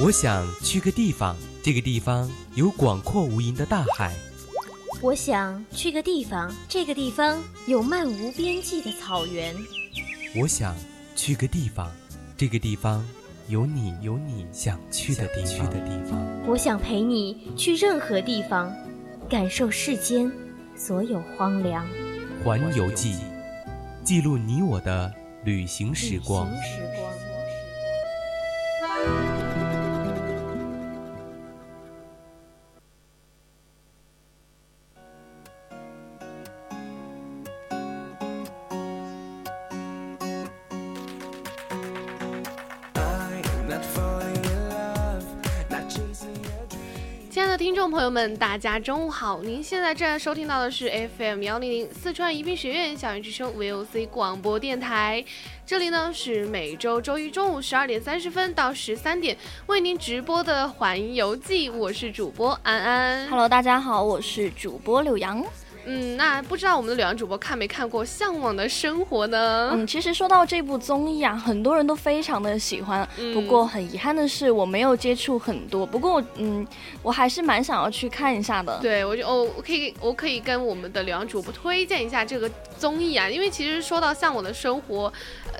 我想去个地方，这个地方有广阔无垠的大海。我想去个地方，这个地方有漫无边际的草原。我想去个地方，这个地方有你有你想去的地方。我想陪你去任何地方，感受世间所有荒凉。环游记，记录你我的旅行时光。听众朋友们，大家中午好！您现在正在收听到的是 FM 幺零零四川宜宾学院校园之声 VOC 广播电台，这里呢是每周周一中午十二点三十分到十三点为您直播的环游记，我是主播安安。Hello，大家好，我是主播柳阳。嗯，那不知道我们的两位主播看没看过《向往的生活》呢？嗯，其实说到这部综艺啊，很多人都非常的喜欢。不过很遗憾的是，我没有接触很多。不过，嗯，我还是蛮想要去看一下的。对，我就哦，我可以，我可以跟我们的两位主播推荐一下这个综艺啊，因为其实说到《向往的生活》。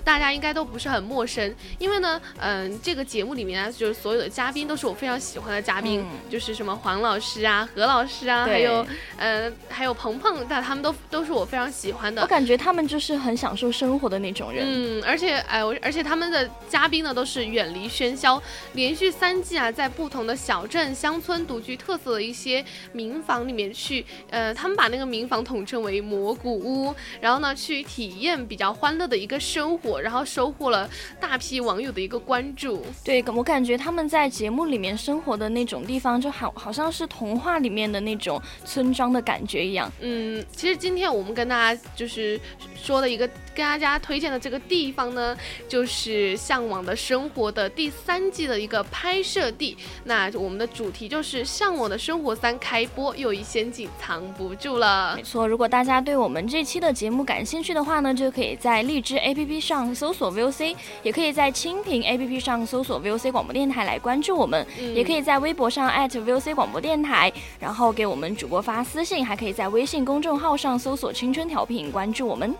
大家应该都不是很陌生，因为呢，嗯，这个节目里面啊，就是所有的嘉宾都是我非常喜欢的嘉宾，就是什么黄老师啊、何老师啊，还有，呃，还有鹏鹏，但他们都都是我非常喜欢的。我感觉他们就是很享受生活的那种人。嗯，而且，哎，我而且他们的嘉宾呢都是远离喧嚣，连续三季啊，在不同的小镇、乡村独具特色的一些民房里面去，呃，他们把那个民房统称为蘑菇屋，然后呢，去体验比较欢乐的一个生活。然后收获了大批网友的一个关注。对，我感觉他们在节目里面生活的那种地方，就好好像是童话里面的那种村庄的感觉一样。嗯，其实今天我们跟大家就是说的一个。跟大家推荐的这个地方呢，就是《向往的生活》的第三季的一个拍摄地。那我们的主题就是《向往的生活三》开播，又一仙境藏不住了。没错，如果大家对我们这期的节目感兴趣的话呢，就可以在荔枝 APP 上搜索 VOC，也可以在蜻蜓 APP 上搜索 VOC 广播电台来关注我们，也可以在微博上 @VOC 广播电台，然后给我们主播发私信，还可以在微信公众号上搜索“青春调频”关注我们。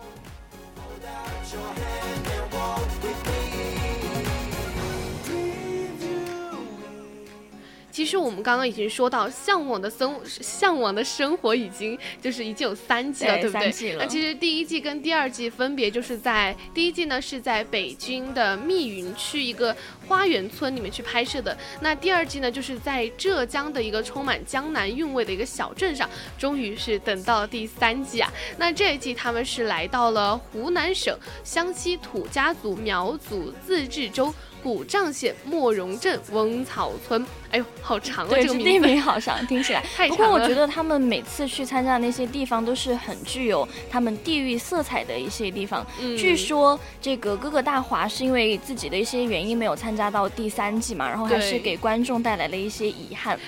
其实我们刚刚已经说到，向往的生向往的生活已经就是已经有三季了，对不对？那其实第一季跟第二季分别就是在第一季呢是在北京的密云区一个花园村里面去拍摄的，那第二季呢就是在浙江的一个充满江南韵味的一个小镇上。终于是等到了第三季啊！那这一季他们是来到了湖南省湘西土家族苗族自治州。古丈县莫荣镇翁草村，哎呦，好长啊！这个地名好长，听起来。不过我觉得他们每次去参加的那些地方都是很具有他们地域色彩的一些地方。据说这个哥哥大华是因为自己的一些原因没有参加到第三季嘛，然后还是给观众带来了一些遗憾。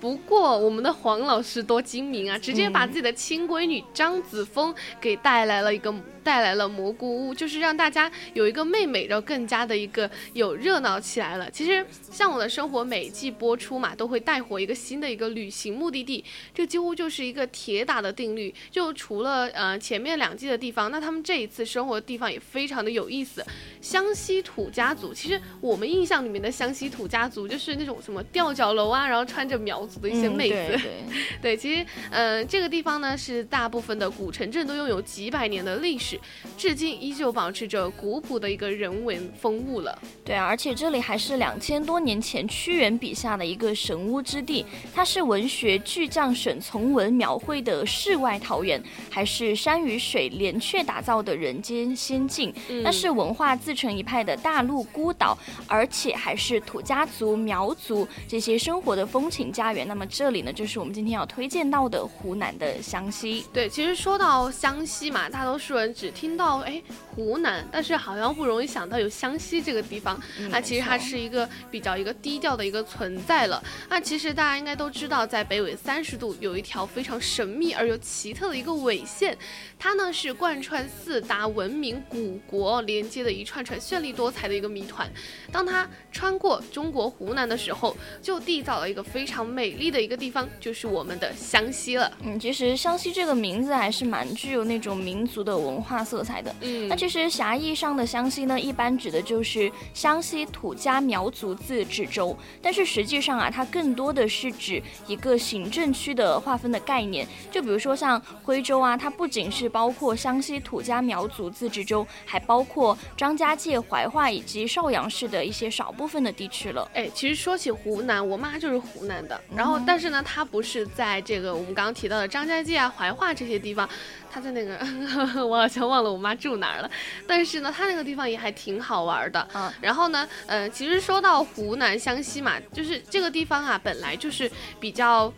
不过我们的黄老师多精明啊，直接把自己的亲闺女张子枫给带来了一个。带来了蘑菇屋，就是让大家有一个妹妹，然后更加的一个有热闹起来了。其实，向往的生活每季播出嘛，都会带火一个新的一个旅行目的地，这几乎就是一个铁打的定律。就除了呃前面两季的地方，那他们这一次生活的地方也非常的有意思。湘西土家族，其实我们印象里面的湘西土家族就是那种什么吊脚楼啊，然后穿着苗族的一些妹子。对，其实嗯这个地方呢是大部分的古城镇都拥有几百年的历史。至今依旧保持着古朴的一个人文风物了。对啊，而且这里还是两千多年前屈原笔下的一个神巫之地，它是文学巨匠沈从文描绘的世外桃源，还是山与水连阙打造的人间仙境。那是文化自成一派的大陆孤岛，而且还是土家族、苗族这些生活的风情家园。那么这里呢，就是我们今天要推荐到的湖南的湘西。对，其实说到湘西嘛，大多数人。只听到哎湖南，但是好像不容易想到有湘西这个地方。那其实它是一个比较一个低调的一个存在了。那其实大家应该都知道，在北纬三十度有一条非常神秘而又奇特的一个纬线，它呢是贯穿四大文明古国连接的一串串绚丽多彩的一个谜团。当它穿过中国湖南的时候，就缔造了一个非常美丽的一个地方，就是我们的湘西了。嗯，其实湘西这个名字还是蛮具有那种民族的文化色彩的。嗯，那其实狭义上的湘西呢，一般指的就是湘西土家苗族自治州，但是实际上啊，它更多的是指一个行政区的划分的概念。就比如说像徽州啊，它不仅是包括湘西土家苗族自治州，还包括张家界、怀化以及邵阳市的一些少部分的地区了。哎，其实说起湖南，我妈就是湖南的，然后但是呢，她不是在这个我们刚刚提到的张家界啊、怀化这些地方，她在那个 我好像忘了我妈住哪儿了，但是呢，他那个地方也还挺好玩的。嗯然后呢，呃，其实说到湖南湘西嘛，就是这个地方啊，本来就是比较。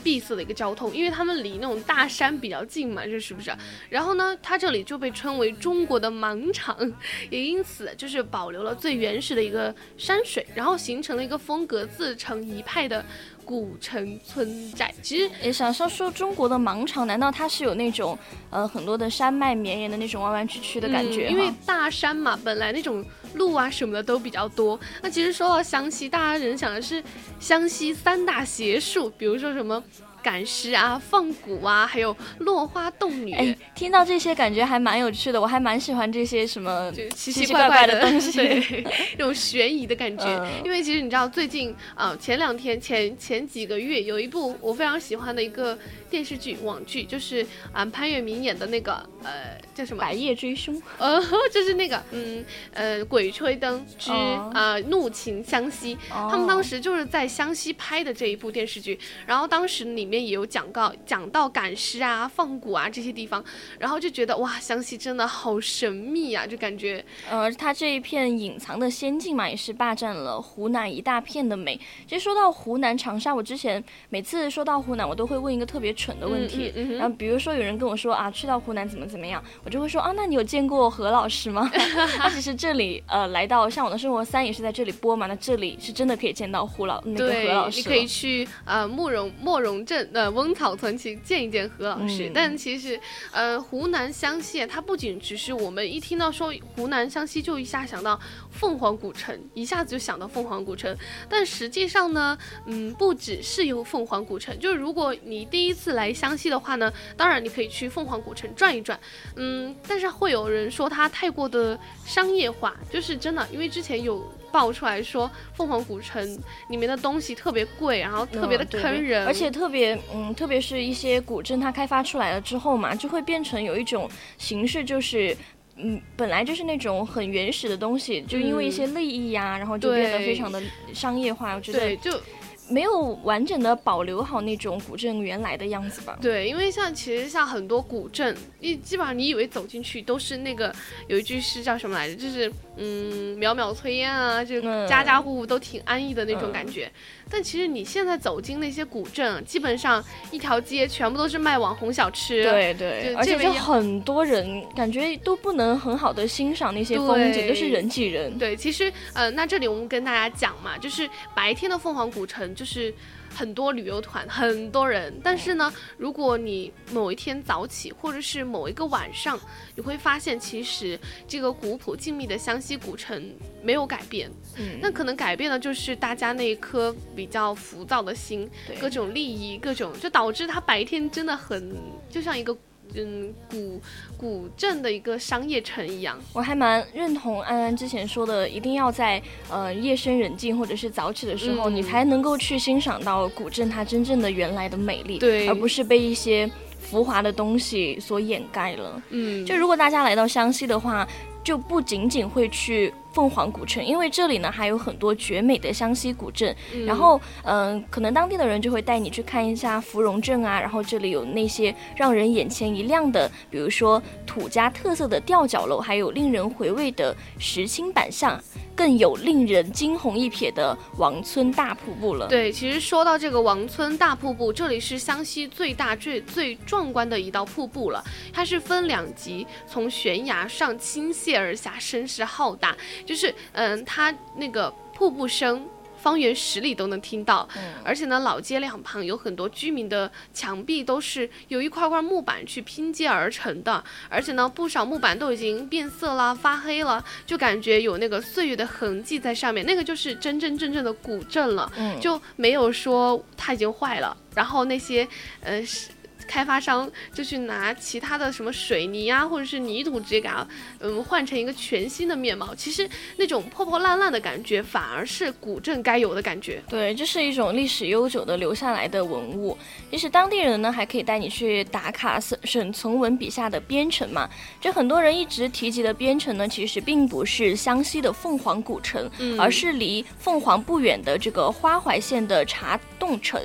闭塞的一个交通，因为他们离那种大山比较近嘛，这是不是？然后呢，它这里就被称为中国的盲场，也因此就是保留了最原始的一个山水，然后形成了一个风格自成一派的古城村寨。其实也想说说中国的盲场，难道它是有那种呃很多的山脉绵延的那种弯弯曲曲的感觉、嗯？因为大山嘛，本来那种路啊什么的都比较多。那其实说到湘西，大家人想的是湘西三大邪术，比如说什么。赶尸啊，放蛊啊，还有落花洞女。哎，听到这些感觉还蛮有趣的，我还蛮喜欢这些什么奇奇怪怪的东西，对，那种悬疑的感觉。嗯、因为其实你知道，最近啊、呃，前两天、前前几个月有一部我非常喜欢的一个电视剧网剧，就是啊、呃、潘粤明演的那个呃叫什么《白夜追凶》，呃，就是那个嗯呃《鬼吹灯之哦。呃怒晴湘西》哦，他们当时就是在湘西拍的这一部电视剧，然后当时里面也有讲到讲到赶尸啊、放蛊啊这些地方，然后就觉得哇，湘西真的好神秘啊，就感觉呃，它这一片隐藏的仙境嘛，也是霸占了湖南一大片的美。其实说到湖南长沙，我之前每次说到湖南，我都会问一个特别蠢的问题，嗯嗯嗯然后比如说有人跟我说啊，去到湖南怎么怎么样，我就会说啊，那你有见过何老师吗？他其实这里呃来到《向往的生活三》也是在这里播嘛，那这里是真的可以见到胡老那个对何老师，你可以去呃慕容慕容镇呃翁草村去见一见何老师。嗯但其实呃湖南湘西，它不仅只是我们一听到说湖南湘西就一下想到凤凰古城，一下子就想到凤凰古城。但实际上呢，嗯，不只是有凤凰古城，就是如果你第一次来湘西的话呢，当然你可以去凤凰古城转一转，嗯，但是会有人说它太过的商业化，就是真的，因为之前有。爆出来说，凤凰古城里面的东西特别贵，然后特别的坑人，而且特别嗯，特别是一些古镇它开发出来了之后嘛，就会变成有一种形式，就是。嗯，本来就是那种很原始的东西，就因为一些利益呀、然后就变得非常的商业化。我觉得对，就没有完整的保留好那种古镇原来的样子吧。对，因为像其实像很多古镇，你基本上你以为走进去都是那个有一句诗叫什么来着，就是嗯袅袅炊烟啊，就嗯家家户户都挺安逸的那种嗯感觉。但其实你现在走进那些古镇，基本上一条街全部都是卖网红小吃，对对，而且就很多人感觉都不能很好的欣赏那些风景，对都是人挤人。对，其实呃，那这里我们跟大家讲嘛，就是白天的凤凰古城就是很多旅游团，很多人，但是呢，如果你某一天早起，或者是某一个晚上，你会发现其实这个古朴静谧的湘西古城没有改变，嗯，那可能改变的就是大家那一颗比较浮躁的心，各种利益，各种就导致它白天真的很就像一个嗯古古镇的一个商业城一样。我还蛮认同安安之前说的，一定要在呃夜深人静或者是早起的时候，嗯你才能够去欣赏到古镇它真正的原来的美丽，对而不是被一些浮华的东西所掩盖了。嗯，就如果大家来到湘西的话，就不仅仅会去凤凰古城，因为这里呢还有很多绝美的湘西古镇。嗯然后，嗯、可能当地的人就会带你去看一下芙蓉镇啊，然后这里有那些让人眼前一亮的，比如说土家特色的吊脚楼，还有令人回味的石青板巷，更有令人惊鸿一瞥的王村大瀑布了。对，其实说到这个王村大瀑布，这里是湘西最大、最最壮观的一道瀑布了。它是分两级，从悬崖上倾泻而下，声势浩大。就是，嗯，它那个瀑布声。方圆十里都能听到，而且呢，老街两旁有很多居民的墙壁都是由一块块木板去拼接而成的，而且呢，不少木板都已经变色了、发黑了，就感觉有那个岁月的痕迹在上面，那个就是真真正正的古镇了。嗯，就没有说它已经坏了，然后那些呃是开发商就去拿其他的什么水泥啊，或者是泥土直接给它嗯换成一个全新的面貌。其实那种破破烂烂的感觉，反而是古镇该有的感觉。对，这是一种历史悠久的留下来的文物。其实当地人呢，还可以带你去打卡沈沈从文笔下的边城嘛。就很多人一直提及的边城呢，其实并不是湘西的凤凰古城，嗯而是离凤凰不远的这个花怀县的茶洞城。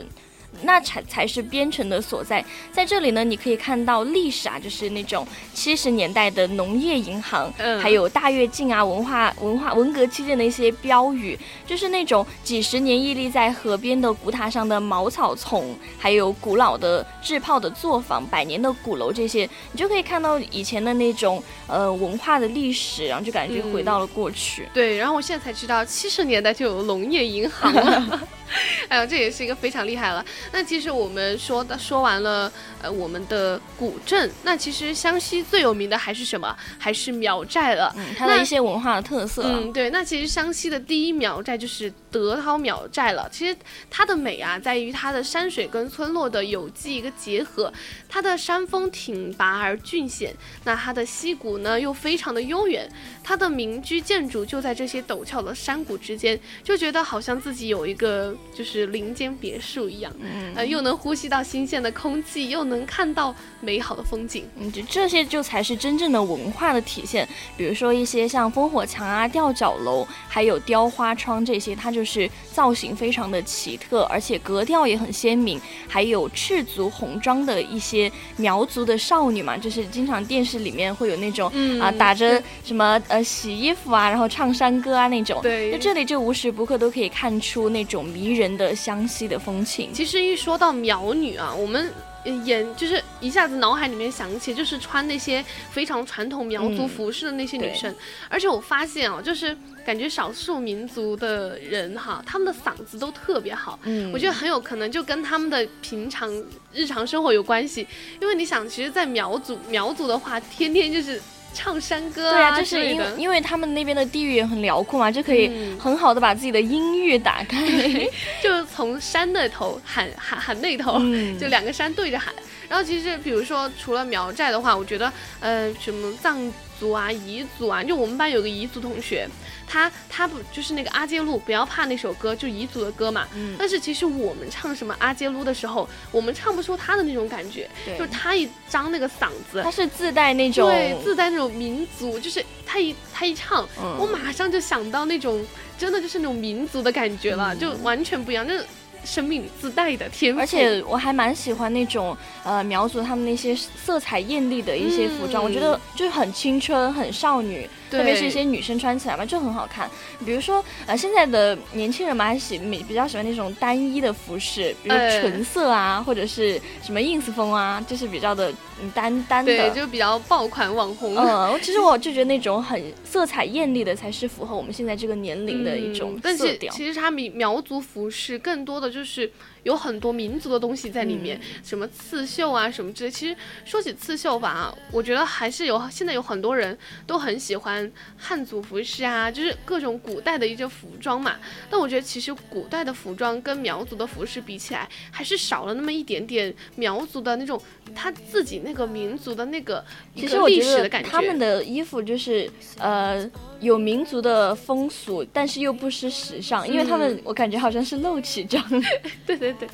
那才才是编程的所在，在这里呢，你可以看到历史啊，就是那种七十年代的农业银行，嗯还有大跃进啊，文化文化文革期间的一些标语，就是那种几十年屹立在河边的古塔上的茅草丛，还有古老的制炮的作坊、百年的鼓楼这些，你就可以看到以前的那种呃文化的历史，然后就感觉回到了过去。对，然后我现在才知道，七十年代就有农业银行了。哎呦，这也是一个非常厉害了。那其实我们说的说完了，呃，我们的古镇，那其实湘西最有名的还是什么？还是苗寨了。嗯，它的一些文化的特色、啊。嗯，对，那其实湘西的第一苗寨就是德涛苗寨了。其实它的美啊，在于它的山水跟村落的有机一个结合，它的山峰挺拔而峻险，那它的溪谷呢又非常的悠远，它的民居建筑就在这些陡峭的山谷之间，就觉得好像自己有一个就是林间别墅一样，嗯呃，又能呼吸到新鲜的空气，又能看到美好的风景。嗯，就这些就才是真正的文化的体现。比如说一些像烽火墙啊、吊脚楼，还有雕花窗这些，它就是造型非常的奇特，而且格调也很鲜明。还有赤足红妆的一些苗族的少女嘛，就是经常电视里面会有那种、嗯啊打着什么呃洗衣服啊，然后唱山歌啊那种。对就这里就无时不刻都可以看出那种迷人的湘西的风情。其实一说到苗女啊，我们呃眼就是一下子脑海里面想起，就是穿那些非常传统苗族嗯服饰的那些女对生。而且我发现啊，就是感觉少数民族的人哈，他们的嗓子都特别好。嗯我觉得很有可能就跟他们的平常日常生活有关系，因为你想，其实，在苗族苗族的话，天天就是唱山歌对啊，啊就是因为。因为他们那边的地域也很辽阔嘛，就可以嗯很好的把自己的音域打开。就从山那头喊喊喊那头，嗯就两个山对着喊。然后其实比如说除了苗寨的话，我觉得呃什么藏族啊、彝族啊，就我们班有个彝族同学，他他不就是那个阿杰路不要怕那首歌，就彝族的歌嘛。嗯但是其实我们唱什么阿杰路的时候，我们唱不出他的那种感觉，就是他一张那个嗓子他。是自带那种对，自带那种民族，就是他一他一唱，嗯我马上就想到那种真的就是那种民族的感觉了，就完全不一样，就是生命自带的天赋。而且我还蛮喜欢那种呃苗族他们那些色彩艳丽的一些服装，嗯我觉得就是很青春、很少女，特别是一些女生穿起来嘛就很好看。比如说呃现在的年轻人嘛，还喜比较喜欢那种单一的服饰，比如哎纯色啊，或者是什么 ins 风啊，就是比较的单单的对，的。就比较爆款网红。嗯，其实我就觉得那种很色彩艳丽的才是符合我们现在这个年龄的一种嗯但是色调。其实它比苗族服饰更多的就是有很多民族的东西在里面，嗯什么刺绣啊什么之类。其实说起刺绣吧啊，我觉得还是有现在有很多人都很喜欢汉族服饰啊，就是各种古代的一些服装嘛。但我觉得其实古代的服装跟苗族的服饰比起来，还是少了那么一点点苗族的那种他自己那个民族的那个历史的感觉。他们的衣服就是呃有民族的风俗，但是又不失时尚，因为他们嗯我感觉好像是露脐装。对对对，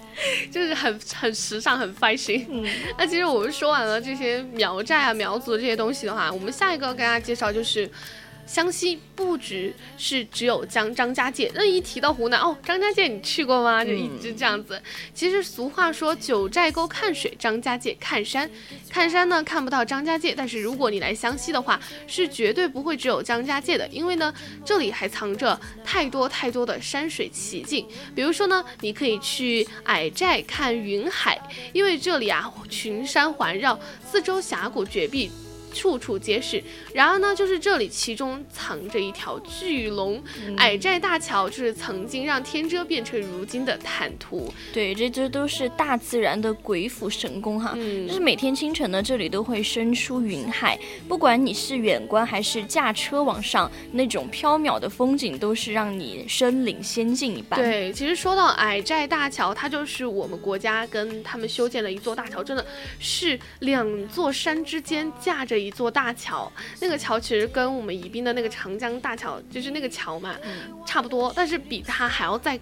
就是很很时尚，很 fashion。嗯那其实我们说完了这些苗寨啊、苗族这些东西的话，我们下一个要跟大家介绍就是湘西不只是只有江张家界，那一提到湖南哦，张家界你去过吗？就一直这样子。其实俗话说九寨沟看水，张家界看山。看山呢看不到张家界，但是如果你来湘西的话，是绝对不会只有张家界的，因为呢这里还藏着太多太多的山水奇境。比如说呢，你可以去矮寨看云海，因为这里啊群山环绕，四周峡谷绝壁。处处皆是。然而呢，就是这里其中藏着一条巨龙，矮寨大桥就是曾经让天遮变成如今的坦途。对，这这都是大自然的鬼斧神工哈。嗯，就是每天清晨呢，这里都会伸出云海，不管你是远观还是驾车往上，那种飘渺的风景都是让你身临仙境一般。对，其实说到矮寨大桥，它就是我们国家跟他们修建了一座大桥，真的是两座山之间架着。一座大桥，那个桥其实跟我们宜宾的那个长江大桥，就是那个桥嘛，差不多，但是比它还要再。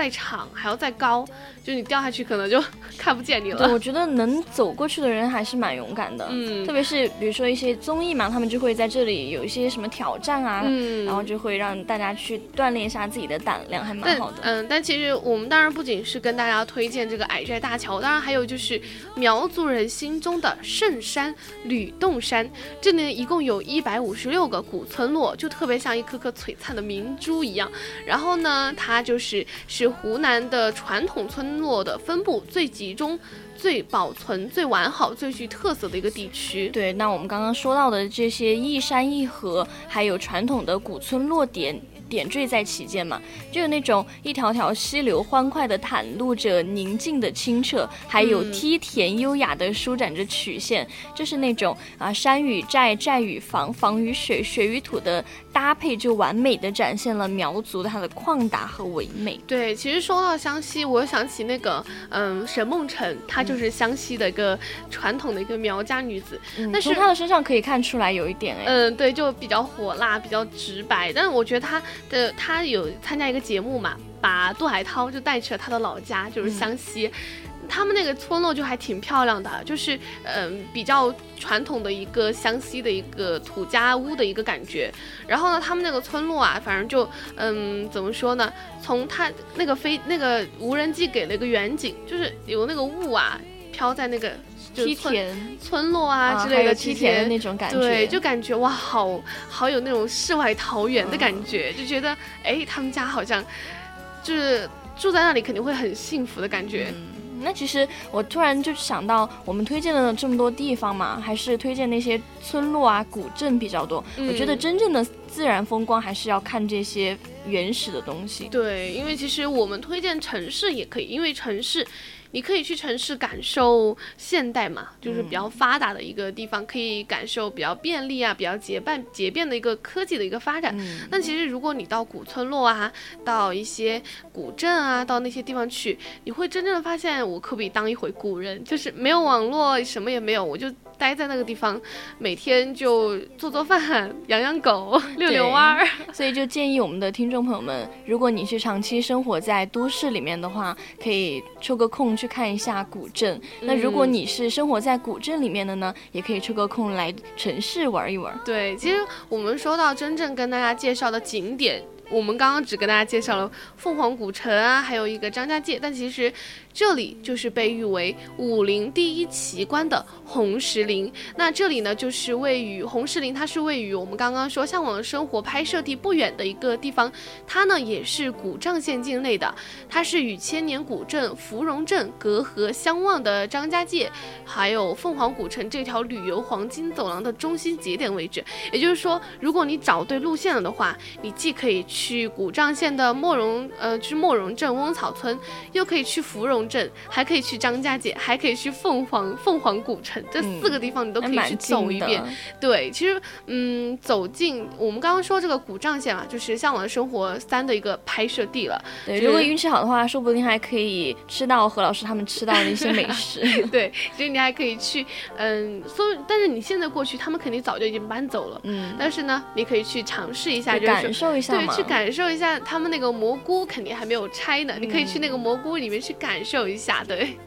再长还要再高，就你掉下去可能就 看不见你了。对，我觉得能走过去的人还是蛮勇敢的。嗯，特别是比如说一些综艺嘛，他们就会在这里有一些什么挑战啊，嗯，然后就会让大家去锻炼一下自己的胆量，还蛮好的。嗯，但其实我们当然不仅是跟大家推荐这个矮寨大桥，当然还有就是苗族人心中的圣山吕洞山。这里一共有一百五十六个古村落，就特别像一颗颗璀璨的明珠一样。然后呢，它就是是。湖南的传统村落的分布最集中、最保存、最完好、最具特色的一个地区。对，那我们刚刚说到的这些一山一河，还有传统的古村落点。点缀在其间嘛，就有那种一条条溪流欢快地袒露着宁静的清澈，还有梯田优雅地舒展着曲线，就是那种啊山与寨、寨与房、房与水、水与土的搭配，就完美的展现了苗族的它的旷达和唯美。对，其实说到湘西，我想起那个嗯沈梦辰，她就是湘西的一个传统的一个苗家女子，但是从她的身上可以看出来有一点哎，嗯对，就比较火辣，比较直白，但是我觉得她。的她有参加一个节目嘛，把杜海涛就带去了她的老家，就是湘西，他们那个村落就还挺漂亮的，就是嗯比较传统的一个湘西的一个土家屋的一个感觉。然后呢，他们那个村落啊，反正就嗯怎么说呢，从他那个飞那个无人机给了一个远景，就是有那个雾啊飘在那个。梯田村落啊之类的梯田的那种感觉，对，就感觉哇，好好有那种世外桃源的感觉，就觉得哎，他们家好像就是住在那里肯定会很幸福的感觉。那其实我突然就想到，我们推荐了这么多地方嘛，还是推荐那些村落啊、古镇比较多。我觉得真正的自然风光还是要看这些原始的东西。对，因为其实我们推荐城市也可以，因为城市。你可以去城市感受现代嘛，就是比较发达的一个地方，可以感受比较便利啊、比较结伴结便的一个科技的一个发展。那其实如果你到古村落啊，到一些古镇啊，到那些地方去，你会真正的发现，我可不可以当一回古人？就是没有网络，什么也没有，我就。待在那个地方，每天就做做饭、养养狗、遛遛弯儿，所以就建议我们的听众朋友们，如果你是长期生活在都市里面的话，可以抽个空去看一下古镇。那如果你是生活在古镇里面的呢，也可以抽个空来城市玩一玩。对，其实我们说到真正跟大家介绍的景点。我们刚刚只跟大家介绍了凤凰古城啊，还有一个张家界，但其实这里就是被誉为武林第一奇观的红石林。那这里呢，就是位于红石林，它是位于我们刚刚说向往的生活拍摄地不远的一个地方。它呢也是古丈县境内的，它是与千年古镇芙蓉镇隔河相望的张家界，还有凤凰古城这条旅游黄金走廊的中心节点位置。也就是说，如果你找对路线了的话，你既可以去。古丈县的莫荣，呃，就是莫荣镇翁草村，又可以去芙蓉镇，还可以去张家界，还可以去凤凰凤凰古城，这四个地方你都可以去走一遍。对，其实，嗯，走进我们刚刚说这个古丈县嘛，就是《向往的生活三》的一个拍摄地了。对，如果运气好的话，说不定还可以吃到何老师他们吃到的一些美食。对，其实你还可以去，嗯，所以，但是你现在过去，他们肯定早就已经搬走了。嗯，但是呢，你可以去尝试一下，就是感受一下对，去。感受一下他们那个蘑菇，肯定还没有拆呢。你可以去那个蘑菇里面去感受受一下，对。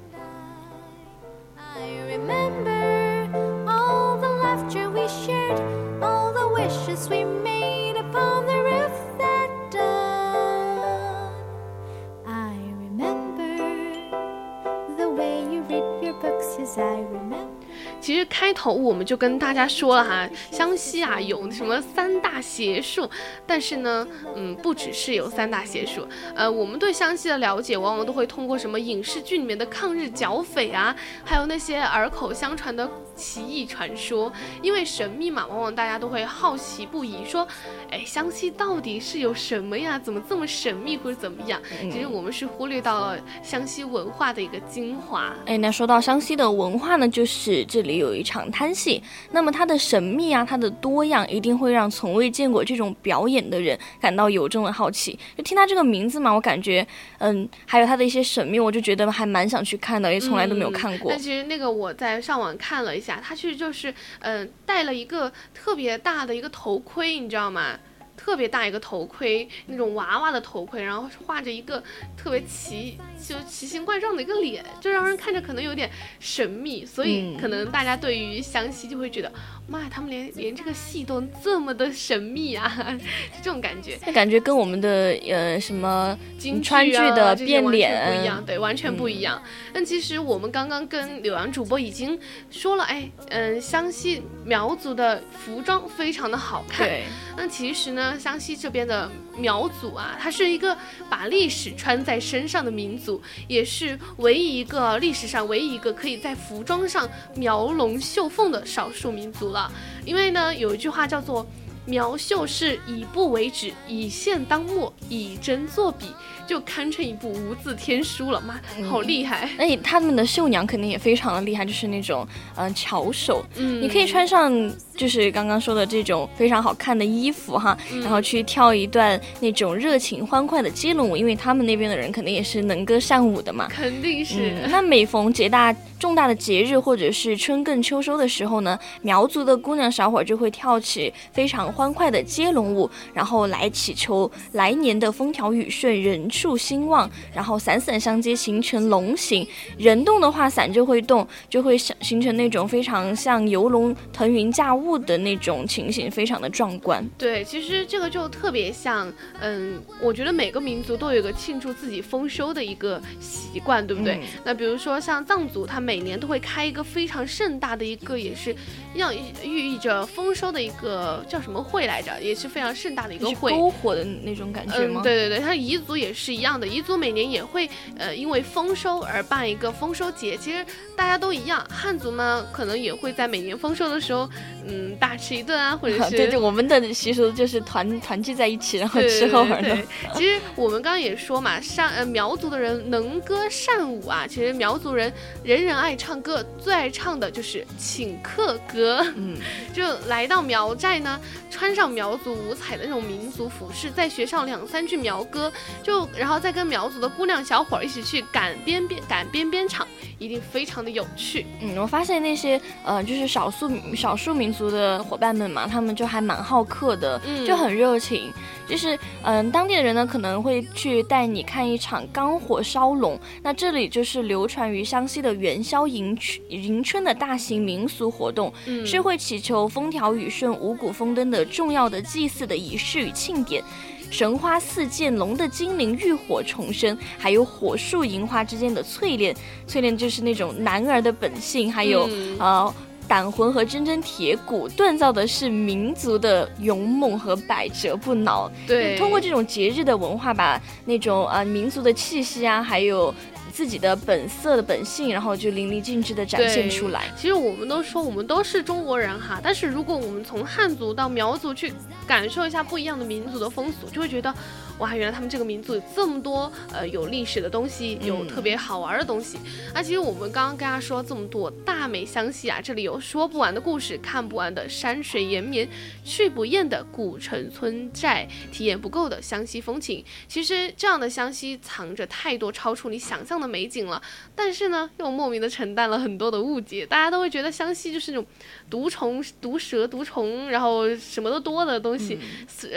其实开头我们就跟大家说了哈，湘西啊有什么三大邪术，但是呢，嗯，不只是有三大邪术，呃，我们对湘西的了解往往都会通过什么影视剧里面的抗日剿匪啊，还有那些耳口相传的。奇异传说，因为神秘嘛，往往大家都会好奇不已，说，哎，湘西到底是有什么呀？怎么这么神秘或者怎么样？其实我们是忽略到了湘西文化的一个精华。哎，那说到湘西的文化呢，就是这里有一场滩戏，那么它的神秘啊，它的多样，一定会让从未见过这种表演的人感到由衷的好奇。就听它这个名字嘛，我感觉，嗯，还有它的一些神秘，我就觉得还蛮想去看的，也从来都没有看过。但其实那个我在上网看了一下。他其实就是，嗯，戴了一个特别大的一个头盔，你知道吗？特别大一个头盔，那种娃娃的头盔，然后画着一个特别奇，就奇形怪状的一个脸，就让人看着可能有点神秘，所以可能大家对于湘西就会觉得。妈呀，他们连连这个戏都这么的神秘啊，这种感觉，那感觉跟我们的呃什么川剧的变脸不一样，对，完全不一样。但其实我们刚刚跟柳阳主播已经说了，哎，嗯，湘西苗族的服装非常的好看。对，那其实呢，湘西这边的苗族啊，它是一个把历史穿在身上的民族，也是唯一一个历史上唯一一个可以在服装上描龙绣凤的少数民族。了，因为呢，有一句话叫做“苗绣是以布为纸，以线当墨，以针作笔”。就堪称一部无字天书了，妈，好厉害！那他们的绣娘肯定也非常的厉害，就是那种嗯巧手，嗯，你可以穿上就是刚刚说的这种非常好看的衣服哈，然后去跳一段那种热情欢快的接龙舞，因为他们那边的人肯定也是能歌善舞的嘛，肯定是。那每逢节大重大的节日或者是春耕秋收的时候呢，苗族的姑娘小伙就会跳起非常欢快的接龙舞，然后来祈求来年的风调雨顺人。畜兴旺，然后伞伞相接形成龙形。人动的话，伞就会动，就会形形成那种非常像游龙腾云驾雾的那种情形，非常的壮观。对，其实这个就特别像，嗯，我觉得每个民族都有一个庆祝自己丰收的一个习惯，对不对？那比如说像藏族，他每年都会开一个非常盛大的一个，也是要寓意着丰收的一个叫什么会来着？也是非常盛大的一个会，篝火的那种感觉吗？对对对，他彝族也是。是一样的，彝族每年也会，呃，因为丰收而办一个丰收节。其实大家都一样，汉族呢可能也会在每年丰收的时候，嗯，大吃一顿啊，或者是 对对，我们的习俗就是团团聚在一起，然后吃喝玩乐。其实我们刚刚也说嘛，善呃苗族的人能歌善舞啊。其实苗族人人人爱唱歌，最爱唱的就是请客歌。嗯，就来到苗寨呢，穿上苗族五彩的那种民族服饰，再学上两三句苗歌，就。然后再跟苗族的姑娘小伙一起去赶边边赶边边场，一定非常的有趣。嗯，我发现那些呃，就是少数少数民族的伙伴们嘛，他们就还蛮好客的，就很热情。就是嗯，当地的人呢可能会去带你看一场钢火烧龙。那这里就是流传于湘西的元宵迎春迎春的大型民俗活动，是会祈求风调雨顺、五谷丰登的重要的祭祀的仪式与庆典。神花四溅，龙的精灵浴火重生，还有火树银花之间的淬炼，淬炼就是那种男儿的本性，还有呃胆魂和铮铮铁骨，锻造的是民族的勇猛和百折不挠。对，通过这种节日的文化，把那种呃民族的气息啊，还有。自己的本色的本性，然后就淋漓尽致的展现出来。其实我们都说我们都是中国人哈，但是如果我们从汉族到苗族去感受一下不一样的民族的风俗，就会觉得。哇，原来他们这个民族有这么多呃有历史的东西，有特别好玩的东西。那其实我们刚刚跟大家说这么多，大美湘西啊，这里有说不完的故事，看不完的山水延绵，去不厌的古城村寨，体验不够的湘西风情。其实这样的湘西藏着太多超出你想象的美景了，但是呢，又莫名的承担了很多的误解。大家都会觉得湘西就是那种毒虫、毒蛇、毒虫，然后什么都多的东西，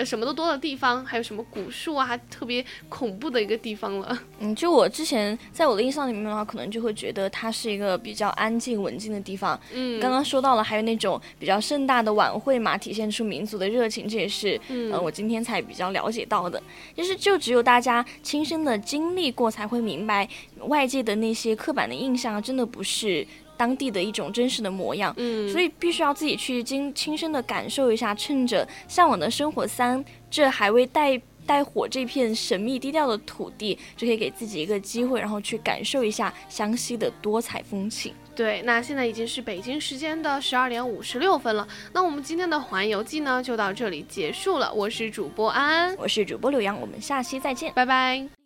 什么都多的地方，还有什么古树。哇，特别恐怖的一个地方了。嗯，就我之前在我的印象里面的话，可能就会觉得它是一个比较安静文静的地方。嗯，刚刚说到了，还有那种比较盛大的晚会嘛，体现出民族的热情，这也是嗯我今天才比较了解到的。就是就只有大家亲身的经历过，才会明白外界的那些刻板的印象，真的不是。当地的一种真实的模样。嗯，所以必须要自己去经亲身的感受一下，趁着向往的生活三这还未带带火这片神秘低调的土地，就可以给自己一个机会，然后去感受一下湘西的多彩风情。对，那现在已经是北京时间的十二点五十六分了。那我们今天的环游记呢，就到这里结束了。我是主播安安，我是主播柳阳，我们下期再见，拜拜。